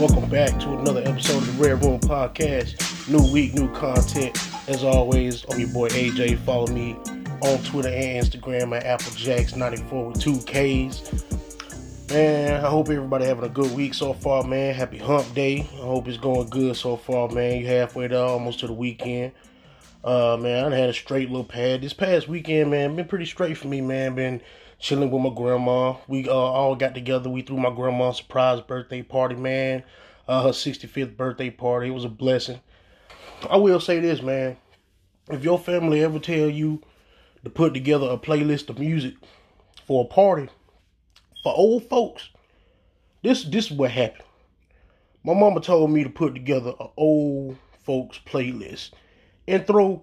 Welcome back to another episode of the Red Room Podcast. New week, new content. As always, I'm your boy AJ. Follow me on Twitter and Instagram at AppleJacks94 with two Ks. Man, I hope everybody having a good week so far, man. Happy hump day. I hope it's going good so far, man. You halfway there, almost to the weekend. Uh, man, I had a straight little pad. This past weekend, man, been pretty straight for me, man. Been chilling with my grandma. We uh, all got together. We threw my grandma a surprise birthday party, man. Uh, her 65th birthday party. It was a blessing. I will say this, man. If your family ever tell you to put together a playlist of music for a party for old folks, this this is what happened. My mama told me to put together an old folks playlist and throw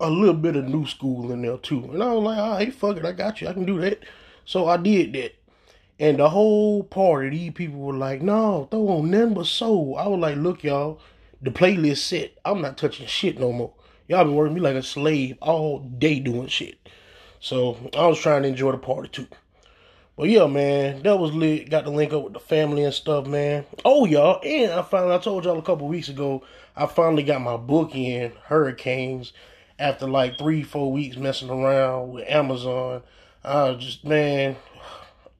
a little bit of new school in there too. And I was like, all right, fuck it, I got you, I can do that. So I did that. And the whole party, these people were like, no, throw on nothing but soul. I was like, look, y'all, the playlist set. I'm not touching shit no more. Y'all been working me like a slave all day doing shit. So I was trying to enjoy the party too. But yeah, man, that was lit. Got to link up with the family and stuff, man. Oh, y'all, and I finally, I told y'all a couple weeks ago, I finally got my book in Hurricanes after like three, four weeks messing around with Amazon. I was just, man,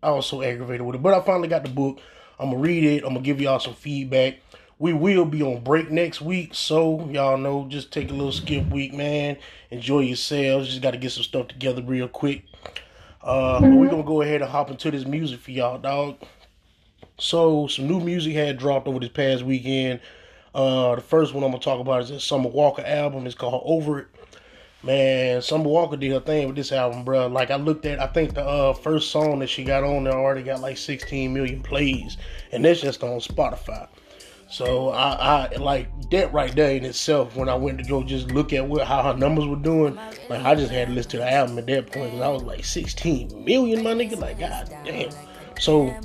I was so aggravated with it. But I finally got the book. I'm to read it. I'm to give y'all some feedback. We will be on break next week, so y'all know, just take a little skip week, man. Enjoy yourselves. Just got to get some stuff together real quick. Uh, but we're gonna go ahead and hop into this music for y'all, dog. So some new music had dropped over this past weekend. Uh, the first one I'm gonna talk about is the Summer Walker album. It's called Over It. Man, Summer Walker did her thing with this album, bro. Like I looked at, I think the uh, first song that she got on there already got like 16 million plays, and that's just on Spotify. So I, I like that right there in itself. When I went to go just look at what how her numbers were doing, like I just had to listen to the album at that point because I was like 16 million, my nigga. Like god damn. So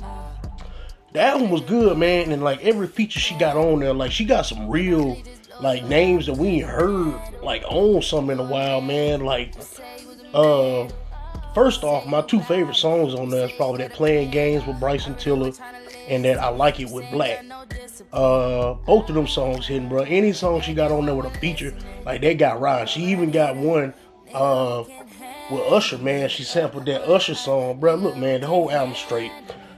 the album was good, man, and like every feature she got on there, like she got some real like names that we heard like on something in a while, man. Like uh first off, my two favorite songs on there is probably that playing games with Bryson Tiller and that I like it with 6LACK. Uh, both of them songs hitting, bro. Any song she got on there with a feature, like they got right. She even got one uh with Usher, man. She sampled that Usher song, bro. Look, man, the whole album straight.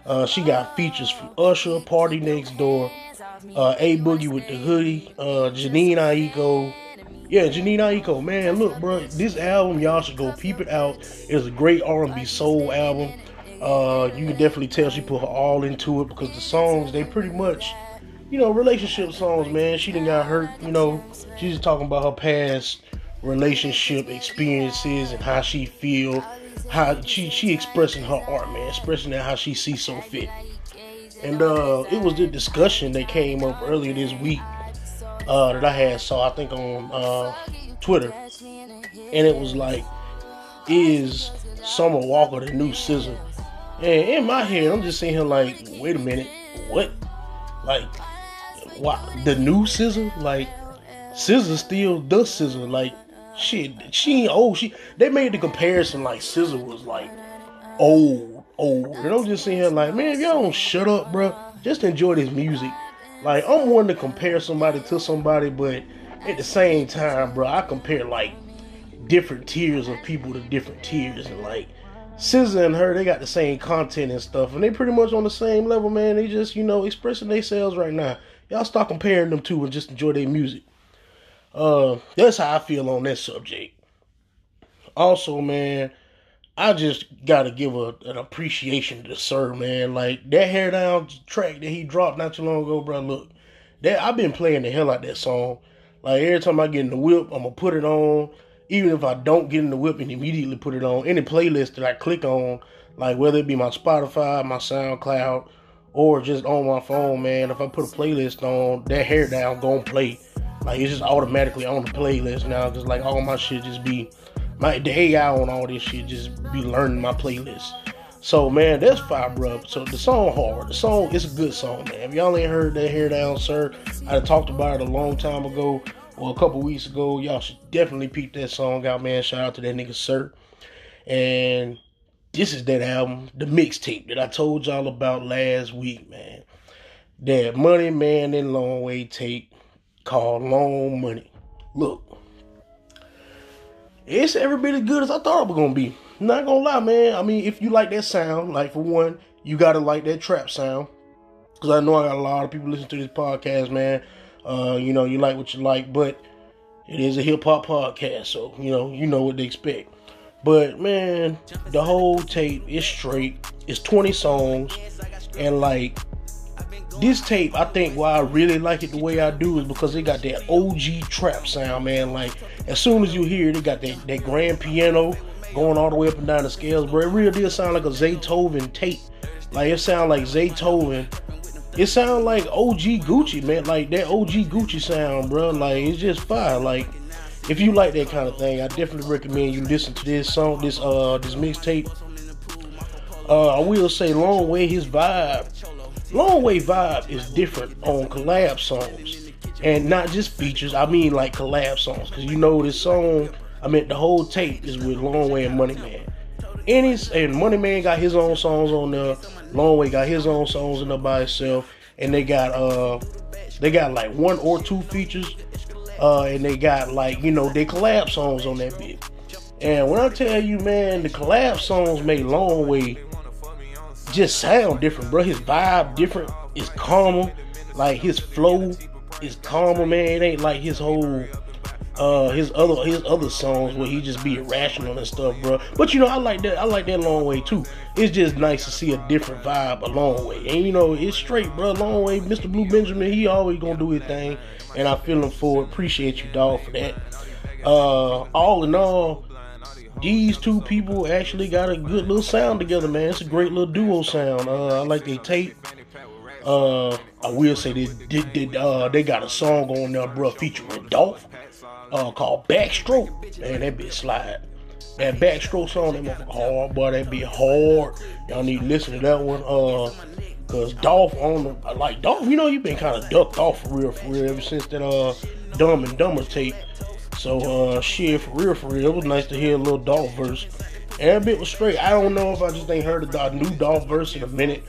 Uh, she got features from Usher, PartyNextDoor, uh, A Boogie with the hoodie, uh, Jhené Aiko. Yeah, Jhené Aiko, man, look, bro, this album y'all should go peep it out. It's a great R&B soul album. Uh, you can definitely tell she put her all into it because the songs they pretty much, you know, relationship songs, man. She didn't got hurt, you know. She's just talking about her past relationship experiences and how she feel, how she she expressing her art, man, expressing that how she sees so fit. And uh, it was the discussion that came up earlier this week uh, that I had saw I think on uh, Twitter, and it was like, is Summer Walker the new SZA? And in my head, I'm just seeing him like, wait a minute, what? Like, what? The new SZA? Like, SZA still does SZA. Like, shit, she ain't old. She they made the comparison like SZA was like old, old. And I'm just sitting here like, man, if y'all don't shut up, bro, just enjoy this music. Like, I'm wanting to compare somebody to somebody, but at the same time, bro, I compare like different tiers of people to different tiers, and like SZA and her, they got the same content and stuff, and they pretty much on the same level, man. They just, you know, expressing themselves right now. Y'all stop comparing them two and just enjoy their music. Uh, that's how I feel on that subject. Also, man, I just gotta give a, an appreciation to SiR, man. Like that hair down track that he dropped not too long ago, bro. Look, that I've been playing the hell out that song. Like every time I get in the whip, I'm gonna put it on. Even if I don't get in the whip and immediately put it on any playlist that I click on, like whether it be my Spotify, my SoundCloud, or just on my phone, man. If I put a playlist on, that hair down gonna play. Like it's just automatically on the playlist now, cause like all my shit just be my the AI on all this shit just be learning my playlist. So man, that's fire, bro. So the song hard. The song is a good song, man. If y'all ain't heard that hair down, SiR, I talked about it a long time ago or a couple weeks ago. Y'all should definitely peep that song out, man. Shout out to that nigga, SiR. And this is that album, the mixtape that I told y'all about last week, man. that Money Man and Longway tape called Long Money. Look, it's every bit as good as I thought it was gonna be. Not gonna lie, man. I mean, if you like that sound, like for one, you gotta like that trap sound. Cause I know I got a lot of people listening to this podcast, man. Uh, you know, you like what you like, but it is a hip hop podcast, so you know, you know what to expect. But man, the whole tape is straight. It's 20 songs, and like this tape, I think why I really like it the way I do is because it got that OG trap sound, man. Like as soon as you hear it, it got that, that grand piano going all the way up and down the scales, bro. It really did sound like a Zaytoven tape. Like it sound like Zaytoven. It sound like OG Gucci, man. Like that OG Gucci sound, bro. Like it's just fire. Like if you like that kind of thing, I definitely recommend you listen to this song, this uh this mixtape. Uh, I will say, Longway, his vibe, Longway vibe is different on collab songs, and not just features. I mean like collab songs, cause you know this song. I mean the whole tape is with Longway and Money Man. His, and Money Man got his own songs on there. Longway got his own songs in there by itself, and they got uh they got like one or two features uh, and they got like you know they collab songs on that bit. And when I tell you, man, the collab songs made Longway just sound different, bro. His vibe different. It's calmer. Like his flow is calmer, man. It ain't like his whole uh his other his other songs where he just be irrational and stuff, bro. But you know, I like that. I like that Longway too. It's just nice to see a different vibe a Longway. And you know, it's straight, bro. Longway, Mr. Blue Benjamin. He always gonna do his thing, and I feel him for it. Appreciate you, dog, for that. Uh, all in all, these two people actually got a good little sound together, man. It's a great little duo sound. Uh, I like their tape. Uh, I will say they did, uh, they got a song on there, bro, featuring Dolph uh, called Backstroke. Man, that bitch slide. That backstroke song, that motherfucker hard, boy. That be hard. Y'all need to listen to that one. Uh, cause Dolph on the like Dolph, you know, you been kind of ducked off for real, for real, ever since that uh Dum and Dummer tape. So uh, shit, for real, for real, it was nice to hear a little Dolph verse. That bit was straight. I don't know if I just ain't heard a new Dolph verse in a minute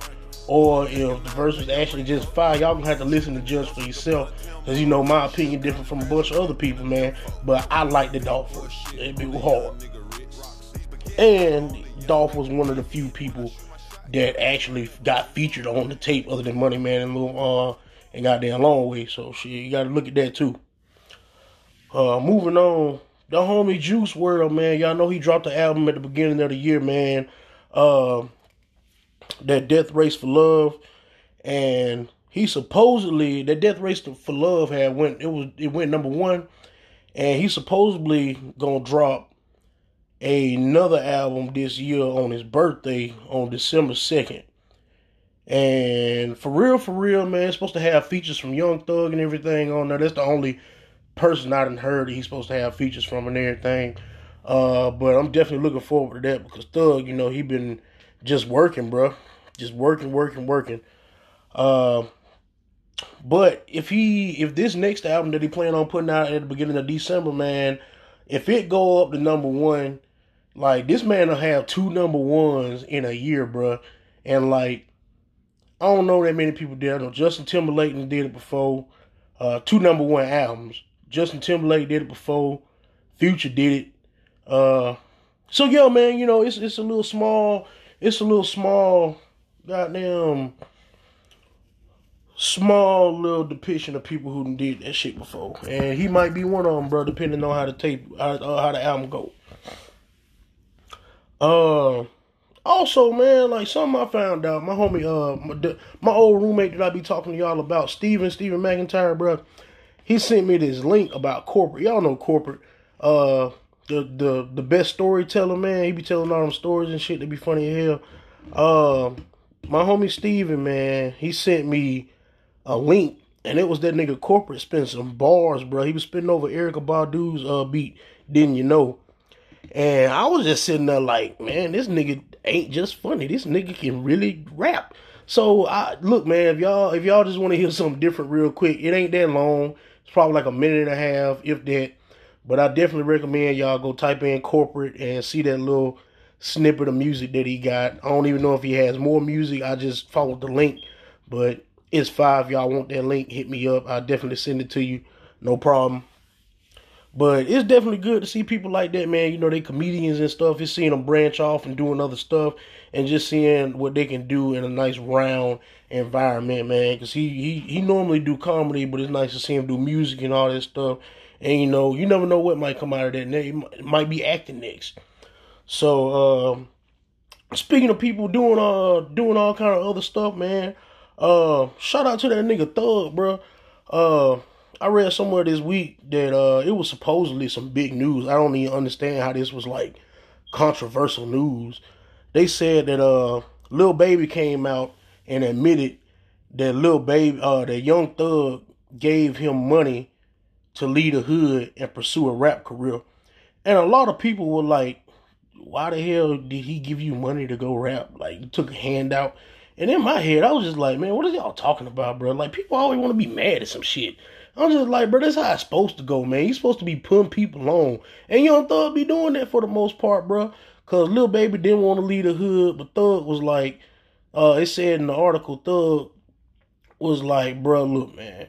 or if the verse was actually just fire. Y'all gonna have to listen to judge for yourself. Cause you know my opinion different from a bunch of other people, man. But I like the Dolph verse. It be hard. And Dolph was one of the few people that actually got featured on the tape other than Money Man and Lil uh and goddamn Longway. So shit, you gotta look at that too. Uh moving on. The homie Juice WRLD, man. Y'all know he dropped the album at the beginning of the year, man. Uh that Death Race for Love, and he supposedly that Death Race for Love had went it was it went number one, and he supposedly gonna drop another album this year on his birthday on December second. And for real, for real, man, it's supposed to have features from Young Thug and everything on there. That's the only person I didn't heard he's supposed to have features from and everything. Uh, but I'm definitely looking forward to that because Thug, you know, he been just working, bro. Just working, working, working. Uh, but if he, if this next album that he plan on putting out at the beginning of December, man, if it go up to number one, like this man will have two number ones in a year, bro. And like, I don't know that many people did. I know Justin Timberlake did it before. Uh, two number one albums. Justin Timberlake did it before. Future did it. Uh, so yeah, man, you know it's it's a little small it's a little small, goddamn, small little depiction of people who did that shit before, and he might be one of them, bro. Depending on how the tape, how, uh, how the album go. Uh, also, man, like something I found out, my homie, uh, my, my old roommate that I be talking to y'all about, Steven, Steven McIntyre, bro. He sent me this link about corporate. Y'all know corporate. Uh, the the the best storyteller, man. He be telling all them stories and shit that be funny as hell. Uh, my homie Steven, man, he sent me a link, and it was that nigga corporate spent some bars, bro. He was spitting over Erykah Badu's uh beat, didn't you know? And I was just sitting there like, man, this nigga ain't just funny. This nigga can really rap. So I look, man, if y'all if y'all just want to hear something different real quick, it ain't that long. It's probably like a minute and a half, if that. But I definitely recommend y'all go type in corporate and see that little snippet of music that he got. I don't even know if he has more music. I just followed the link, but It's five. Y'all want that link? Hit me up. I'll definitely send it to you. No problem. But it's definitely good to see people like that, man. You know, they comedians and stuff. It's seeing them branch off and doing other stuff and just seeing what they can do in a nice round environment, man. Because he, he, he normally do comedy, but it's nice to see him do music and all that stuff. And, you know, you never know what might come out of that. It might be acting next. So, um, speaking of people doing uh doing all kind of other stuff, man. Uh, shout out to that nigga Thug, bro. Uh, I read somewhere this week that uh it was supposedly some big news. I don't even understand how this was like controversial news. They said that uh Lil Baby came out and admitted that little Baby uh that Young Thug gave him money to lead a hood and pursue a rap career. And a lot of people were like, why the hell did he give you money to go rap? Like, he took a handout. And in my head, I was just like, man, what are y'all talking about, bro? Like, people always want to be mad at some shit. I'm just like, bro, that's how it's supposed to go, man. He's supposed to be putting people on. And Young Thug be doing that for the most part, bro. Cause Lil Baby didn't want to leave the hood, but Thug was like, uh, it said in the article, Thug was like, bro, look, man,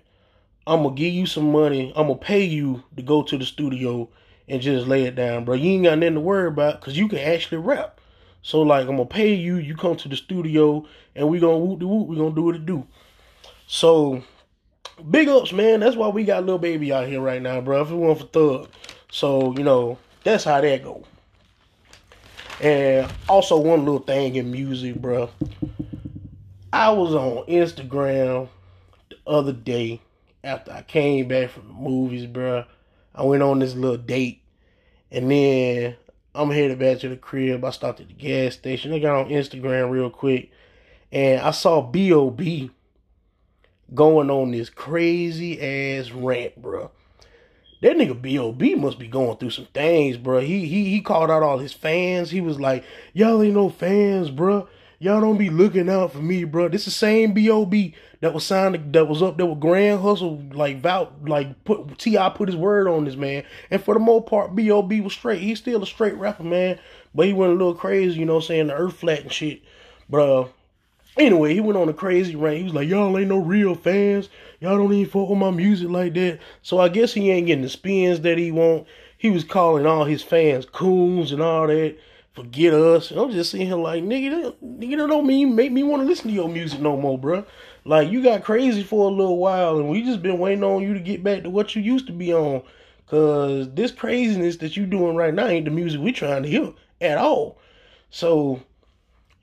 I'm gonna give you some money. I'm gonna pay you to go to the studio and just lay it down, bro. You ain't got nothing to worry about because you can actually rap. So like, I'm gonna pay you. You come to the studio and we gonna whoop the whoop. We gonna do what it do. So big ups, man. That's why we got little Baby out here right now, bro. If it weren't for Thug, so you know that's how that go. And also one little thing in music, bro. I was on Instagram the other day after I came back from the movies, bro. I went on this little date, and then I'm headed back to the crib. I stopped at the gas station. I got on Instagram real quick, and I saw B.O.B. going on this crazy ass rant, bro. That nigga B.O.B. must be going through some things, bro. He he he called out all his fans. He was like, "Y'all ain't no fans, bro. Y'all don't be looking out for me, bro. This is the same B.O.B. that was signed, that was up there with Grand Hustle, like vout, like put T.I. put his word on this man. And for the most part, B.O.B. was straight. He's still a straight rapper, man. But he went a little crazy, you know, saying the earth flat and shit. Uh, anyway, he went on a crazy rant. He was like, "Y'all ain't no real fans. Y'all don't even fuck with my music like that." So I guess he ain't getting the spins that he want. He was calling all his fans coons and all that forget us. I'm just sitting here like, nigga, nigga, that don't mean make me want to listen to your music no more, bro. Like you got crazy for a little while, and we just been waiting on you to get back to what you used to be on. Cause this craziness that you doing right now ain't the music we trying to hear at all. So,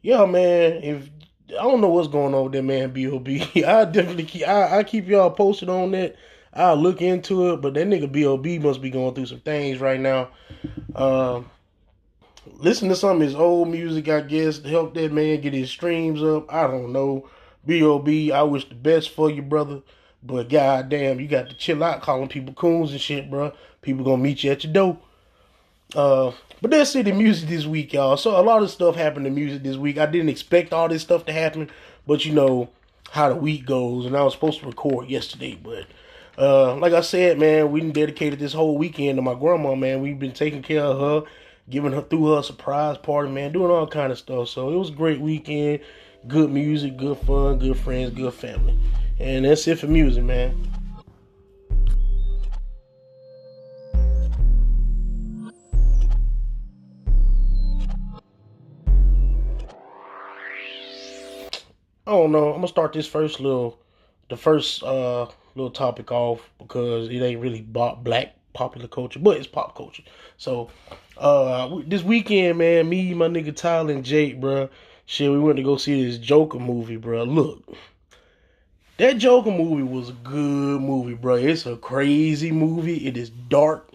yeah, man. If I don't know what's going on with that man B.O.B. I definitely keep I, I keep y'all posted on that. I'll look into it, but that nigga B.O.B. must be going through some things right now. Um, listen to some of his old music, I guess, to help that man get his streams up. I don't know. B.O.B., I wish the best for you, brother. But goddamn, you got to chill out calling people coons and shit, bro. People gonna meet you at your door. Uh, but that's it in music this week, y'all. So a lot of stuff happened in music this week. I didn't expect all this stuff to happen, but you know how the week goes, and I was supposed to record yesterday, but uh, like I said, man, we dedicated this whole weekend to my grandma, man. We've been taking care of her giving her through her surprise party, man, doing all kind of stuff. So it was a great weekend. Good music, good fun, good friends, good family. And that's it for music, man. I don't know. I'm gonna start this first little, the first uh little topic off because it ain't really black popular culture, but it's pop culture. So uh, this weekend, man, me, my nigga Tyler and Jake, bro, shit, we went to go see this Joker movie, bro. Look, that Joker movie was a good movie, bro. It's a crazy movie. It is dark.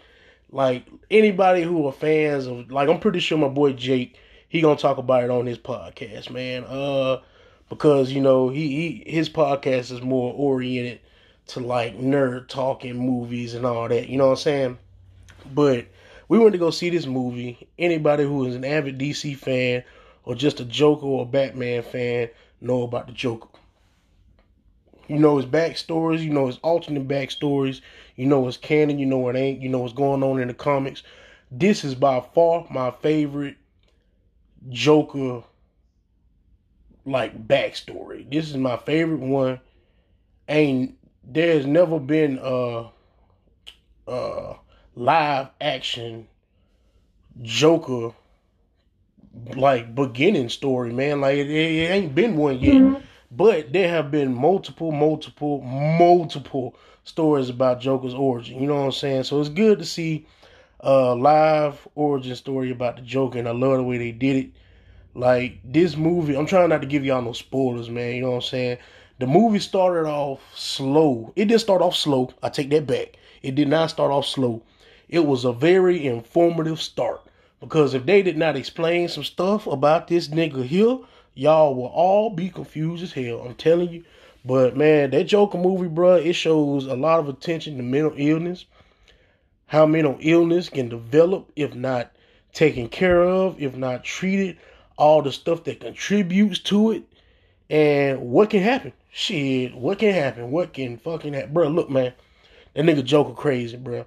Like anybody who are fans of, like, I'm pretty sure my boy Jake, he gonna talk about it on his podcast, man. Uh, because you know he, he his podcast is more oriented to like nerd talking movies and all that. You know what I'm saying? But we went to go see this movie. Anybody who is an avid DC fan or just a Joker or Batman fan know about the Joker. You know his backstories, you know his alternate backstories, you know his canon, you know what ain't, you know what's going on in the comics. This is by far my favorite Joker like backstory. This is my favorite one ain't there's never been a, a live action Joker like beginning story, man. Like it, it ain't been one yet. Mm-hmm. But there have been multiple, multiple, multiple stories about Joker's origin. You know what I'm saying? So it's good to see a live origin story about the Joker, and I love the way they did it. Like this movie, I'm trying not to give y'all no spoilers, man. You know what I'm saying? The movie started off slow. It did start off slow. I take that back. It did not start off slow. It was a very informative start. Because if they did not explain some stuff about this nigga here, y'all will all be confused as hell. I'm telling you. But man, that Joker movie, bro, it shows a lot of attention to mental illness, how mental illness can develop if not taken care of, if not treated, all the stuff that contributes to it, and what can happen. Shit, what can happen? What can fucking happen? Bro, look, man, that nigga Joker crazy, bro.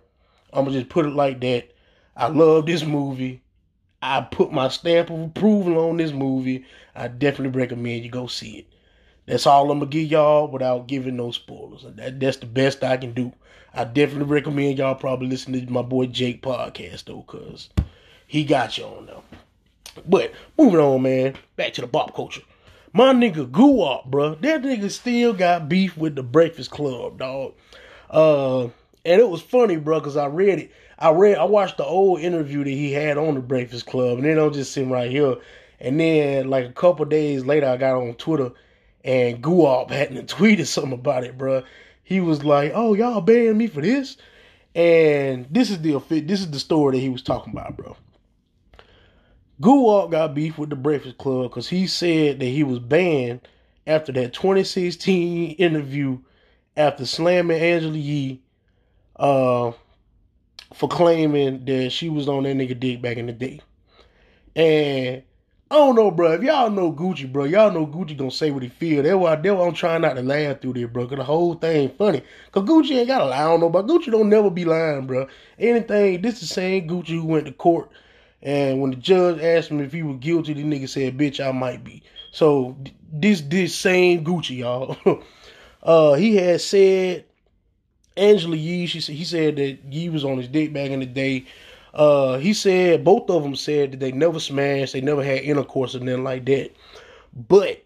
I'm gonna just put it like that. I love this movie. I put my stamp of approval on this movie. I definitely recommend you go see it. That's all I'm gonna give y'all without giving no spoilers. That, that's the best I can do. I definitely recommend y'all probably listen to my boy Jake podcast though, cause he got you on there. But moving on, man. Back to the pop culture. My nigga Guwap, bro. That nigga still got beef with the Breakfast Club, dog. Uh, and it was funny, bro, cause I read it. I read, I watched the old interview that he had on the Breakfast Club, and then I'm just sitting right here. And then, like a couple days later, I got on Twitter, and Guwap hadn't tweeted something about it, bro. He was like, "Oh, y'all banned me for this," and this is the this is the story that he was talking about, bro. Guwap got beef with the Breakfast Club because he said that he was banned after that 2016 interview after slamming Angela Yee uh, for claiming that she was on that nigga dick back in the day. And I don't know, bro. If y'all know Gucci, bro, y'all know Gucci gonna say what he feel. That's why, that's why I'm trying not to laugh through this, bro. Cause the whole thing funny. Cause Gucci ain't gotta lie. I don't know, but Gucci don't never be lying, bro. Anything. This is the same Gucci who went to court, and when the judge asked him if he was guilty, the nigga said, "Bitch, I might be." So this this same Gucci, y'all. uh, he had said Angela Yee, she said he said that Yee was on his dick back in the day. Uh, he said both of them said that they never smashed, they never had intercourse or nothing like that. But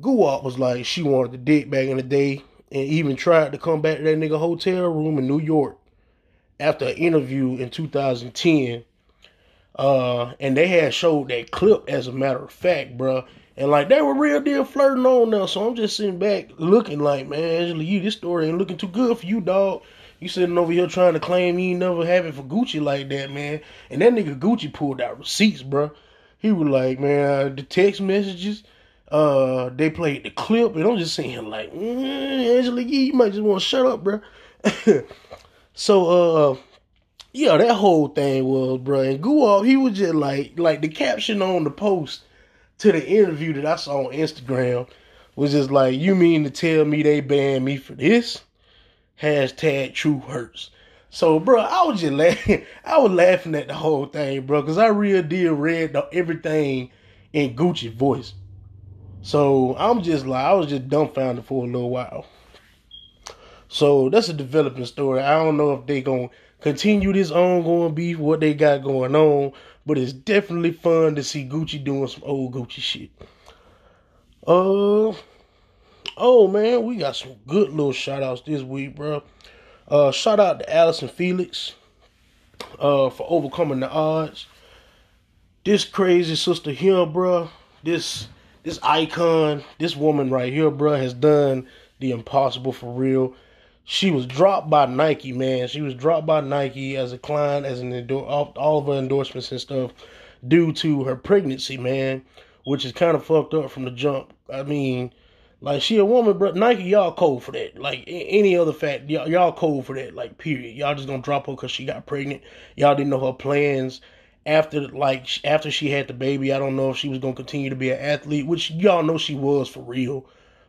Guwap was like she wanted the dick back in the day, and even tried to come back to that nigga hotel room in New York after an interview in 2010. Uh, and they had showed that clip as a matter of fact, bruh. And like they were real deal flirting on now. So I'm just sitting back looking like, man, Angela, you this story ain't looking too good for you, dog. You sitting over here trying to claim you never have it for Gucci like that, man. And that nigga Gucci pulled out receipts, bro. He was like, man, uh, the text messages, uh, they played the clip, and I'm just saying like, mm, Angela you might just want to shut up, bro. so, uh, yeah, that whole thing was, bro. And Guwap, he was just like, like the caption on the post to the interview that I saw on Instagram was just like, you mean to tell me they banned me for this? Hashtag true hurts. So, bro, I was just laughing. I was laughing at the whole thing, bro, because I real deal read everything in Gucci voice. So I'm just like, I was just dumbfounded for a little while. So that's a developing story. I don't know if they gonna continue this ongoing beef, what they got going on, but it's definitely fun to see Gucci doing some old Gucci shit. Uh oh man, we got some good little shout outs this week, bro. Uh shout out to Allyson Felix uh for overcoming the odds. This crazy sister here, bro. This this icon, this woman right here, bro, has done the impossible for real she was dropped by Nike, man. She was dropped by Nike as a client, as an endor- all, of her endorsements and stuff, due to her pregnancy, man, which is kind of fucked up from the jump. I mean, like she a woman, but Nike y'all cold for that. Like any other fact, y'all, y'all cold for that. Like period. Y'all just gonna drop her because she got pregnant. Y'all didn't know her plans after like after she had the baby. I don't know if she was gonna continue to be an athlete, which y'all know she was for real.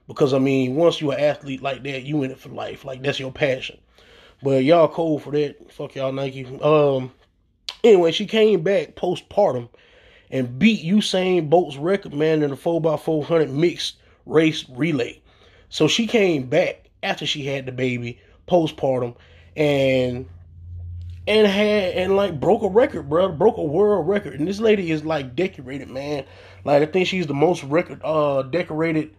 Because I mean, once you're an athlete like that, you in it for life. Like that's your passion. But y'all cold for that. Fuck y'all Nike. Um anyway, she came back postpartum and beat Usain Bolt's record man in the 4x400 mixed race relay. So she came back after she had the baby, postpartum, and and had and like broke a record, bro. Broke a world record. And this lady is like decorated, man. Like I think she's the most record uh decorated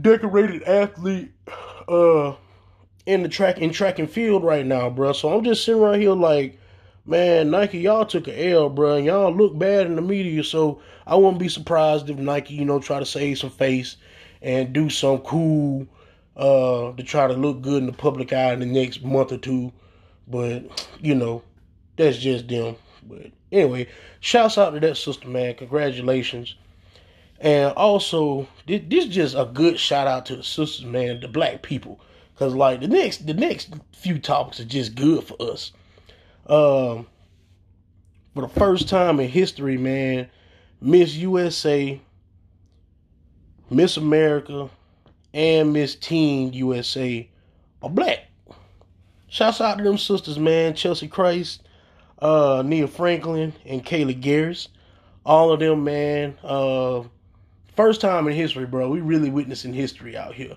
decorated athlete uh in the track in track and field right now, bro. So I'm just sitting right here like, man, Nike, y'all took a L, bro. Y'all look bad in the media, so I wouldn't be surprised if Nike, you know, try to save some face and do some cool uh to try to look good in the public eye in the next month or two. But you know, that's just them. But anyway, shouts out to that sister, man. Congratulations. And also, this, is just a good shout out to the sisters, man, the black people. Cause like the next the next few topics are just good for us. Um for the first time in history, man, Miss USA, Miss America, and Miss Teen USA are black. Shouts out to them sisters, man. Cheslie Kryst, uh, Nia Franklin, and Kaliegh Garris. All of them, man. Uh, first time in history, bro. We really witnessing history out here.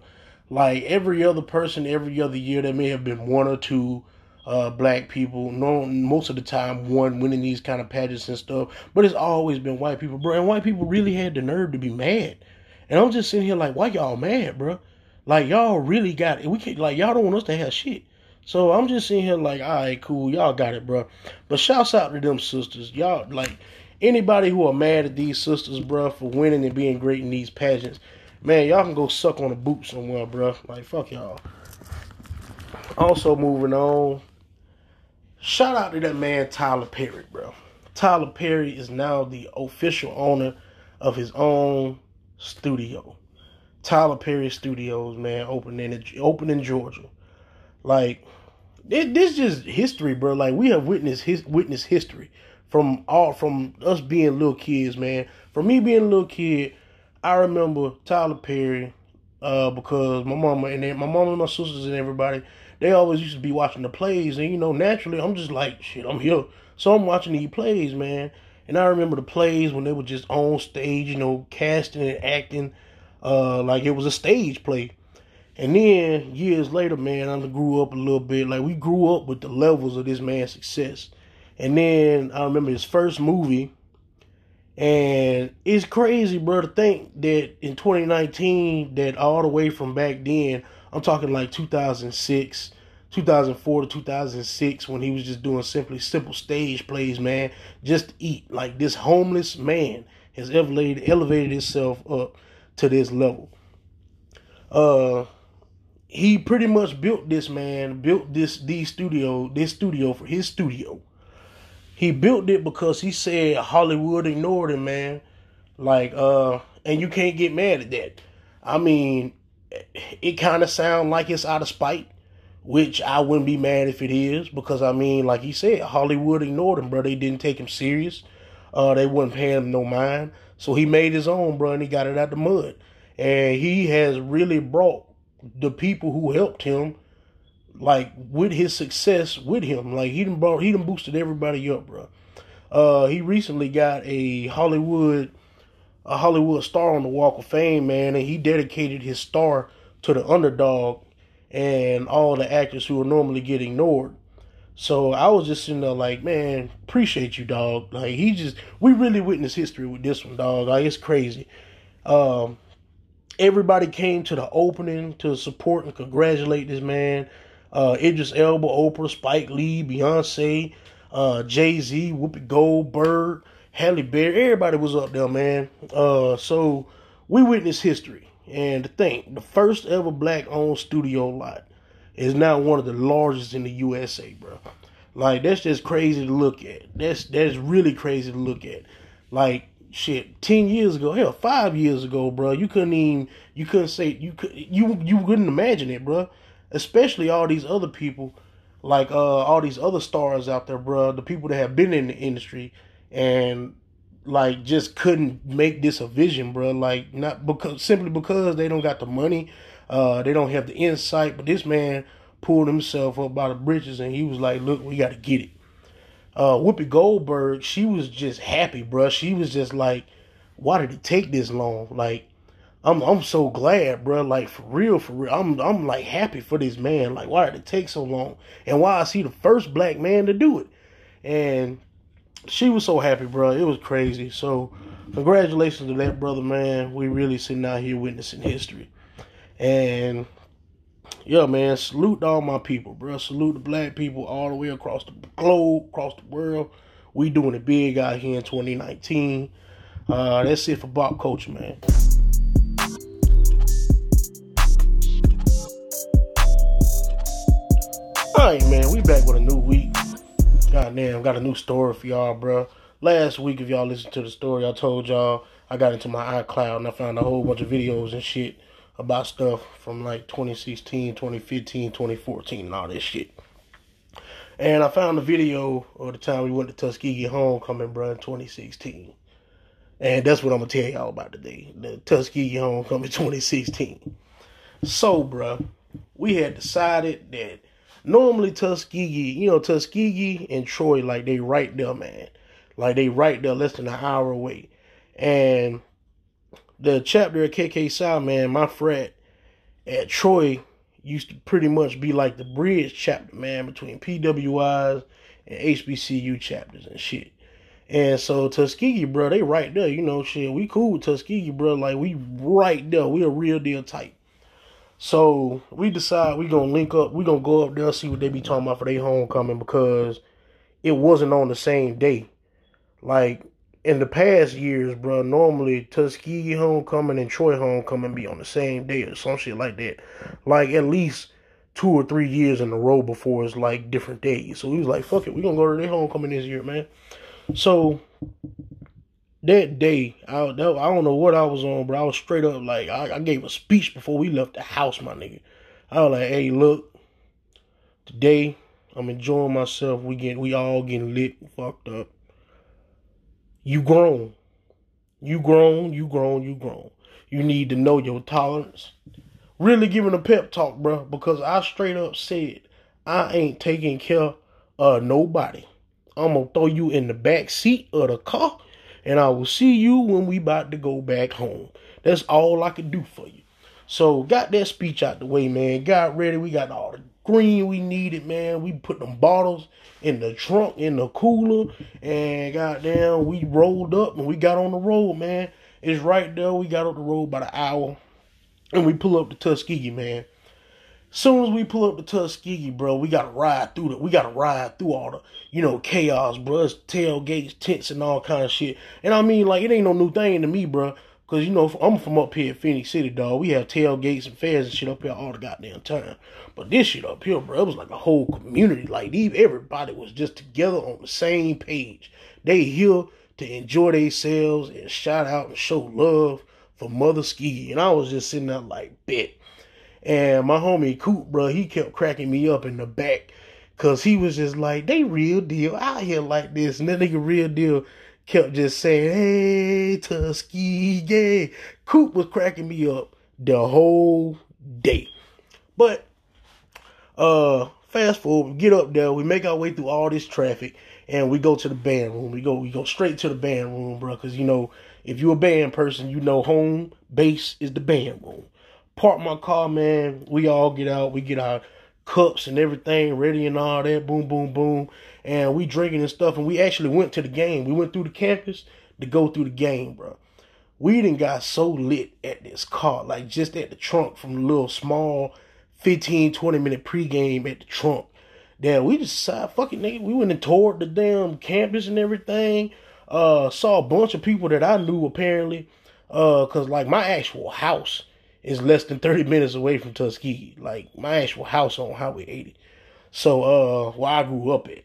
Like every other person, every other year, there may have been one or two uh, black people. No, most of the time, one winning these kind of pageants and stuff. But it's always been white people, bro. And white people really had the nerve to be mad. And I'm just sitting here like, why y'all mad, bro? Like y'all really got it. We can't like y'all don't want us to have shit. So I'm just sitting here like, all right, cool, y'all got it, bro. But shouts out to them sisters, y'all like anybody who are mad at these sisters, bro, for winning and being great in these pageants, man, y'all can go suck on a boot somewhere, bro. Like fuck y'all. Also moving on, shout out to that man Tyler Perry, bro. Tyler Perry is now the official owner of his own studio. Tyler Perry Studios, man, opening in open in Georgia. Like it, this just history, bro. Like we have witnessed his witnessed history from all from us being little kids, man. From me being a little kid, I remember Tyler Perry, uh, because my mama and then my mom and my sisters and everybody, they always used to be watching the plays, and you know, naturally, I'm just like, shit, I'm here, so I'm watching these plays, man. And I remember the plays when they were just on stage, you know, casting and acting, uh, like it was a stage play. And then years later, man, I grew up a little bit. Like we grew up with the levels of this man's success. And then I remember his first movie. And it's crazy, bro, to think that in 2019, that all the way from back then, I'm talking like 2006, 2004 to 2006, when he was just doing simply simple stage plays, man, just to eat. Like this homeless man has elevated, elevated himself up to this level. Uh, he pretty much built this man, built this these studio, this studio for his studio. He built it because he said Hollywood ignored him, man. Like, uh, and you can't get mad at that. I mean, it kind of sounds like it's out of spite, which I wouldn't be mad if it is, because I mean, like he said, Hollywood ignored him, bro. They didn't take him serious. Uh, they wouldn't pay him no mind. So he made his own, bro, and he got it out the mud. And he has really brought the people who helped him, like with his success with him. Like he done brought he done boosted everybody up, bro. Uh, he recently got a Hollywood a Hollywood star on the Walk of Fame, man, and he dedicated his star to the underdog and all the actors who are normally get ignored. So I was just sitting there like, man, appreciate you, dog. Like he just, we really witnessed history with this one, dog. Like it's crazy. Um, everybody came to the opening to support and congratulate this man. Uh, Idris Elba, Oprah, Spike Lee, Beyonce, uh, Jay Z, Whoopi Goldberg, Halle Berry. Everybody was up there, man. Uh, so we witnessed history. And to think, the first ever black owned studio lot is now one of the largest in the USA, bro. Like that's just crazy to look at. That's that's really crazy to look at. Like shit 10 years ago hell 5 years ago bro you couldn't even you couldn't say you could you you wouldn't imagine it bro especially all these other people like uh all these other stars out there bro the people that have been in the industry and like just couldn't make this a vision bro like not because simply because they don't got the money uh they don't have the insight but this man pulled himself up by the bridges and he was like look we got to get it uh, Whoopi Goldberg, she was just happy, bro. She was just like, why did it take this long? Like, I'm I'm so glad, bro. Like for real, for real. I'm I'm like happy for this man. Like why did it take so long? And why is he the first black man to do it? And she was so happy, bro. It was crazy. So congratulations to that brother, man. We really sitting out here witnessing history. And yeah, man, salute all my people, bro. Salute the black people all the way across the globe, across the world. We doing it big out here in 2019. Uh, that's it for Bob Culture, man. Alright, man, we back with a new week. Goddamn, got a new story for y'all, bro. Last week, if y'all listened to the story, I told y'all I got into my iCloud and I found a whole bunch of videos and shit about stuff from like 2016, 2015, 2014, and all this shit. And I found a video of the time we went to Tuskegee Homecoming, bro, in 2016. And that's what I'm gonna tell y'all about today. The Tuskegee Homecoming 2016. So, bro, we had decided that normally Tuskegee, you know, Tuskegee and Troy, like they right there, man. Like they right there, less than an hour away. And the chapter at KK South, man, my frat at Troy used to pretty much be like the bridge chapter, man, between PWIs and HBCU chapters and shit. And so Tuskegee, bro, they right there, you know, shit. We cool with Tuskegee, bro. Like we right there. We a real deal type. So we decide we gonna link up. We gonna go up there see what they be talking about for their homecoming because it wasn't on the same day. Like in the past years, bro, normally Tuskegee homecoming and Troy homecoming be on the same day or some shit like that. Like at least two or three years in a row before it's like different days. So we was like, fuck it, we gonna go to their homecoming this year, man. So that day, I, I don't know what I was on, but I was straight up like I, I gave a speech before we left the house, my nigga. I was like, hey, look, today I'm enjoying myself. We get we all getting lit, fucked up. You grown. You grown, you grown, you grown. You need to know your tolerance. Really giving a pep talk, bro, because I straight up said I ain't taking care of nobody. I'm gonna throw you in the back seat of the car and I will see you when we about to go back home. That's all I can do for you. So got that speech out the way, man. Got ready. We got all the green we needed, man. We put them bottles in the trunk, in the cooler, and goddamn, we rolled up and we got on the road, man. It's right there. We got on the road about an hour, and we pull up to Tuskegee, man. Soon as we pull up to Tuskegee, bro, we gotta ride through the we gotta ride through all the, you know, chaos, bro. It's tailgates, tents, and all kind of shit. And I mean, like, it ain't no new thing to me, bro. Cause you know, I'm from up here at Phenix City, dog. We have tailgates and fairs and shit up here all the goddamn time. But this shit up here, bro, it was like a whole community. Like, everybody was just together on the same page. They here to enjoy themselves and shout out and show love for Mother Ski. And I was just sitting there like, bet and my homie Coop, bro, he kept cracking me up in the back. Cause he was just like, they real deal out here like this. And that nigga real deal kept just saying, hey, Tuskegee. Coop was cracking me up the whole day. But uh fast forward, get up there, we make our way through all this traffic, and we go to the band room. We go we go straight to the band room, bro. Cause you know, if you're a band person, you know home base is the band room park my car, man. We all get out. We get our cups and everything ready and all that. Boom, boom, boom. And we drinking and stuff. And we actually went to the game. We went through the campus to go through the game, bro. We didn't got so lit at this car, like just at the trunk from the little small 15, 20 minute pregame at the trunk. Then we just decided, fuck it, nigga. We went and toured the damn campus and everything. Uh, saw a bunch of people that I knew apparently. Uh, cause like my actual house is less than 30 minutes away from Tuskegee. Like my actual house on Highway 80. So uh where I grew up at.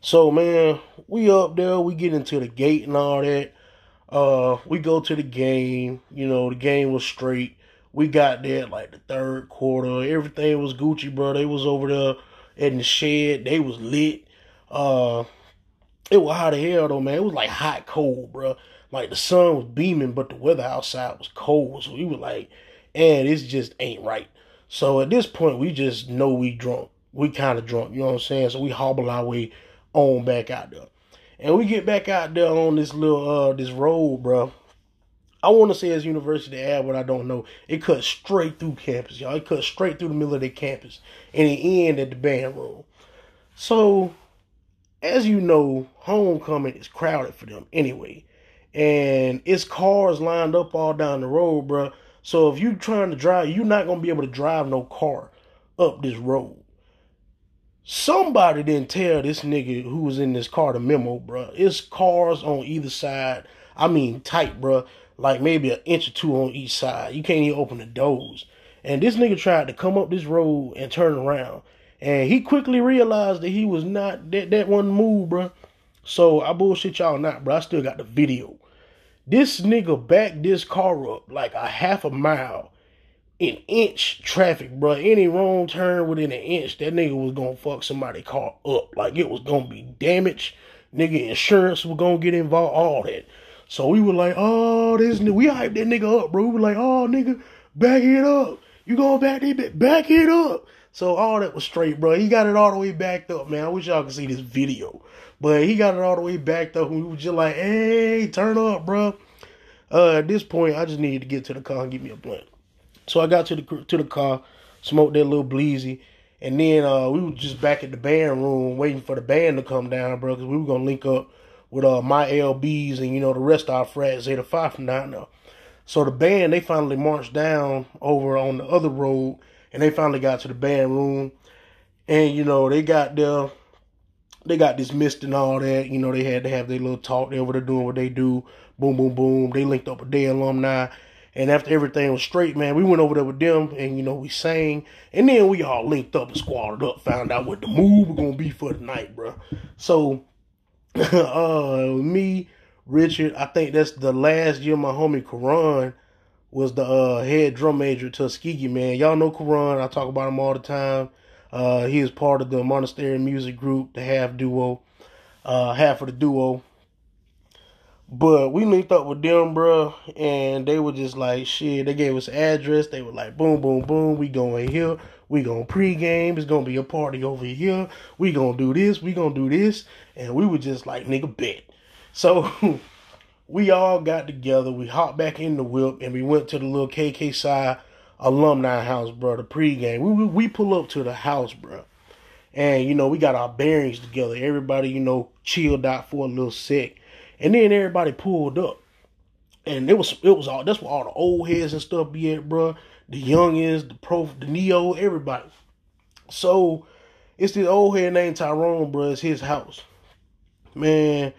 So man, we up there, we get into the gate and all that. Uh we go to the game, you know, the game was straight. We got there like the third quarter. Everything was Gucci, bro. They was over there in the shed. They was lit. Uh it was hot as hell though, man. It was like hot cold, bro. Like the sun was beaming, but the weather outside was cold. So we were like, and this just ain't right. So at this point, we just know we drunk. We kind of drunk, you know what I'm saying? So we hobble our way on back out there. And we get back out there on this little uh this road, bro. I want to say it's University Ave, but I don't know. It cut straight through campus, y'all. It cut straight through the middle of the campus, and it ended at the band room. So, as you know, homecoming is crowded for them anyway, and it's cars lined up all down the road, bro. So if you trying to drive, you're not gonna be able to drive no car up this road. Somebody didn't tell this nigga who was in this car the memo, bro. It's cars on either side. I mean, tight, bro. Like maybe an inch or two on each side. You can't even open the doors. And this nigga tried to come up this road and turn around. And he quickly realized that he was not that that one move, bro. So I bullshit y'all not, bro. I still got the video. This nigga backed this car up like a half a mile in inch traffic, bro. Any wrong turn within an inch, that nigga was gonna fuck somebody car up. Like it was gonna be damaged. Nigga, insurance was gonna get involved, all that. So we were like, oh, this we hyped that nigga up, bro. We were like, oh, nigga, back it up. You going back that back it up. So all that was straight, bro. He got it all the way backed up, man. I wish y'all could see this video. But he got it all the way back though. We were just like, hey, turn up, bro. Uh, at this point, I just needed to get to the car and give me a blunt. So I got to the to the car, smoked that little bleezy, and then uh, we were just back at the band room waiting for the band to come down, bro, because we were gonna link up with uh, my LBs and you know the rest of our frats Zeta Five from down there. So the band they finally marched down over on the other road, and they finally got to the band room, and you know they got there. They got dismissed and all that. You know, they had to have their little talk. They were doing what they do. Boom, boom, boom. They linked up with their alumni and after everything was straight, man, we went over there with them and, you know, we sang. And then we all linked up and squatted up, found out what the move was going to be for the night, bro. So, uh, me, Richard, I think that's the last year my homie Karan was the uh, head drum major at Tuskegee, man. Y'all know Karan. I talk about him all the time. Uh, he is part of the Monastery Music Group, the half duo, uh, half of the duo. But we linked up with them, bro, and they were just like, shit. They gave us address. They were like, boom, boom, boom. We going here. We going pregame. It's gonna be a party over here. We gonna do this. We gonna do this. And we were just like, nigga, bet. So we all got together. We hopped back in the whip and we went to the little KKPsi alumni house, bro. The pregame. We, we we pull up to the house, bro. And you know we got our bearings together. Everybody, you know, chilled out for a little sec and then everybody pulled up. And it was it was all that's where all the old heads and stuff be at, bro. The youngins, the pro the neo, everybody. So it's this old head named Tyrone, bro. It's his house. Man,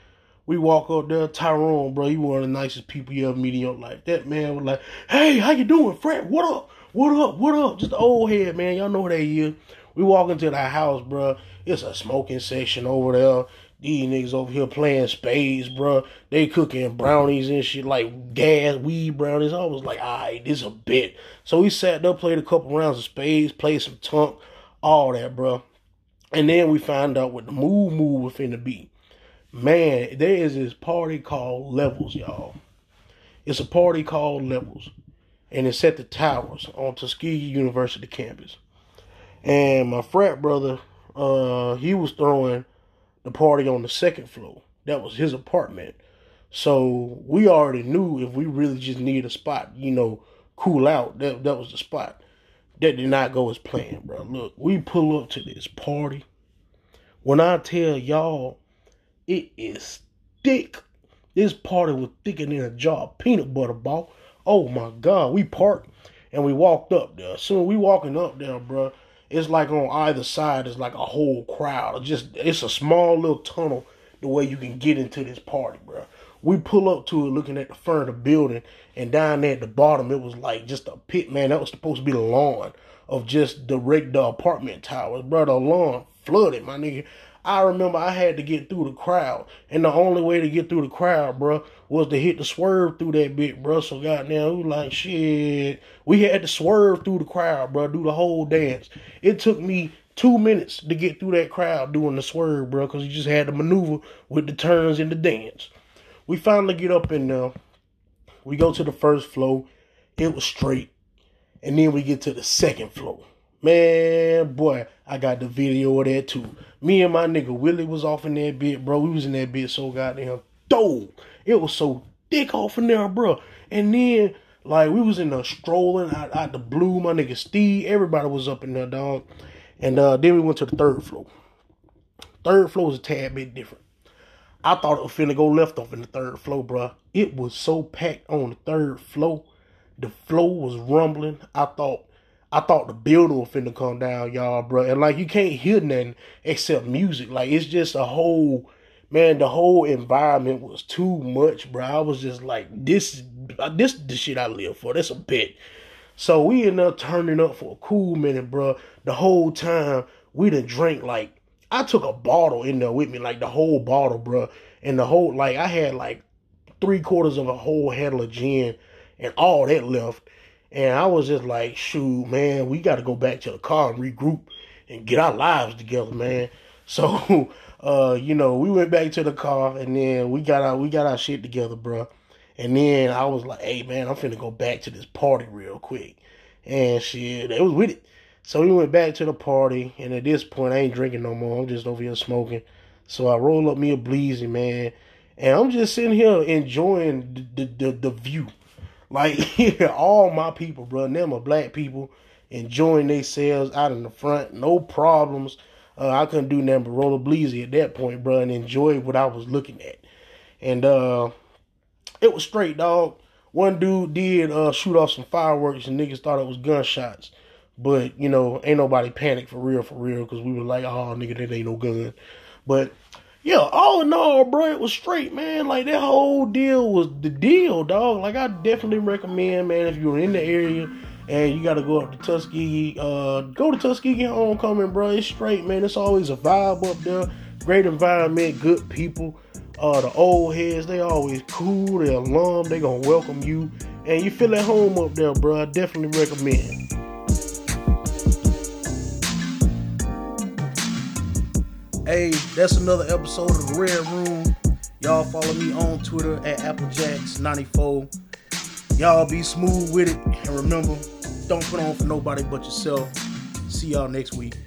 we walk up there, Tyrone, bro. You one of the nicest people you ever meet in your life. That man was like, "Hey, how you doing, Fred? What up? What up? What up?" Just the old head, man. Y'all know who they is. We walk into the house, bro. It's a smoking section over there. These niggas over here playing spades, bro. They cooking brownies and shit like gas, weed brownies. I was like, alright, this a bit. So we sat there, played a couple rounds of spades, played some tunk, all that, bro. And then we find out what the move move was finna be. Man, there is this party called Levels, y'all. It's a party called Levels. And it's at the Towers on Tuskegee University campus. And my frat brother, uh, he was throwing the party on the second floor. That was his apartment. So we already knew if we really just needed a spot, you know, cool out, that that was the spot. That did not go as planned, bro. Look, we pull up to this party. When I tell y'all, it is thick. This party was thicker than a jar of peanut butter ball. Oh my god, we parked and we walked up there. Soon we walking up there, bro it's like on either side is like a whole crowd. It's just it's a small little tunnel the way you can get into this party, bro. We pull up to it looking at the front of the building, and down there at the bottom, it was like just a pit, man. That was supposed to be the lawn of just the regular apartment towers, bro. The lawn flooded, my nigga. I remember I had to get through the crowd, and the only way to get through the crowd, bro, was to hit the swerve through that bit, bro. So goddamn, we like shit. We had to swerve through the crowd, bro, do the whole dance. It took me two minutes to get through that crowd doing the swerve, bro, because you just had to maneuver with the turns in the dance. We finally get up in there. We go to the first floor. It was straight. And then we get to the second floor. Man, boy, I got the video of that too. Me and my nigga Willie was off in that bit, bro. We was in that bit so goddamn dope. It was so thick off in there, bro. And then like we was in the strolling out, out the blue, my nigga Steve, everybody was up in there, dog. And uh, then we went to the third floor. Third floor was a tad bit different. I thought it was finna go left off in the third floor, bro. It was so packed on the third floor. The floor was rumbling. I thought I thought the building was finna come down, y'all, bro. And like you can't hear nothing except music. Like it's just a whole man, the whole environment was too much, bro. I was just like, this uh, this the shit I live for. That's a bit. So we ended up turning up for a cool minute, bro. The whole time we done drink like I took a bottle in there with me, like the whole bottle, bro. And the whole, like, I had like three quarters of a whole handle of gin and all that left. And I was just like, shoot, man, we got to go back to the car and regroup and get our lives together, man. So, uh, you know, we went back to the car and then we got our we got our shit together, bro. And then I was like, hey, man, I'm finna go back to this party real quick. And shit, they was with it. So we went back to the party, and at this point, I ain't drinking no more. I'm just over here smoking. So I roll up me a bleezy, man, and I'm just sitting here enjoying the, the, the view. Like all my people, bro, them are black people enjoying themselves out in the front, no problems. Uh, I couldn't do nothing but roll a bleezy at that point, bro, and enjoy what I was looking at. And uh, it was straight, dog. One dude did uh, shoot off some fireworks, and niggas thought it was gunshots. But, you know, ain't nobody panicked for real, for real, because we were like, oh, nigga, that ain't no gun. But, yeah, all in all, bro, it was straight, man. Like, that whole deal was the deal, dog. Like, I definitely recommend, man, if you're in the area and you got to go up to Tuskegee, uh, go to Tuskegee Homecoming, bro. It's straight, man. It's always a vibe up there. Great environment, good people. Uh, the old heads, they always cool. They're alum. They gonna welcome you, and you feel at home up there, bro. I definitely recommend. Hey, that's another episode of the Red Room. Y'all follow me on Twitter at Applejacks94. Y'all be smooth with it. And remember, don't put on for nobody but yourself. See y'all next week.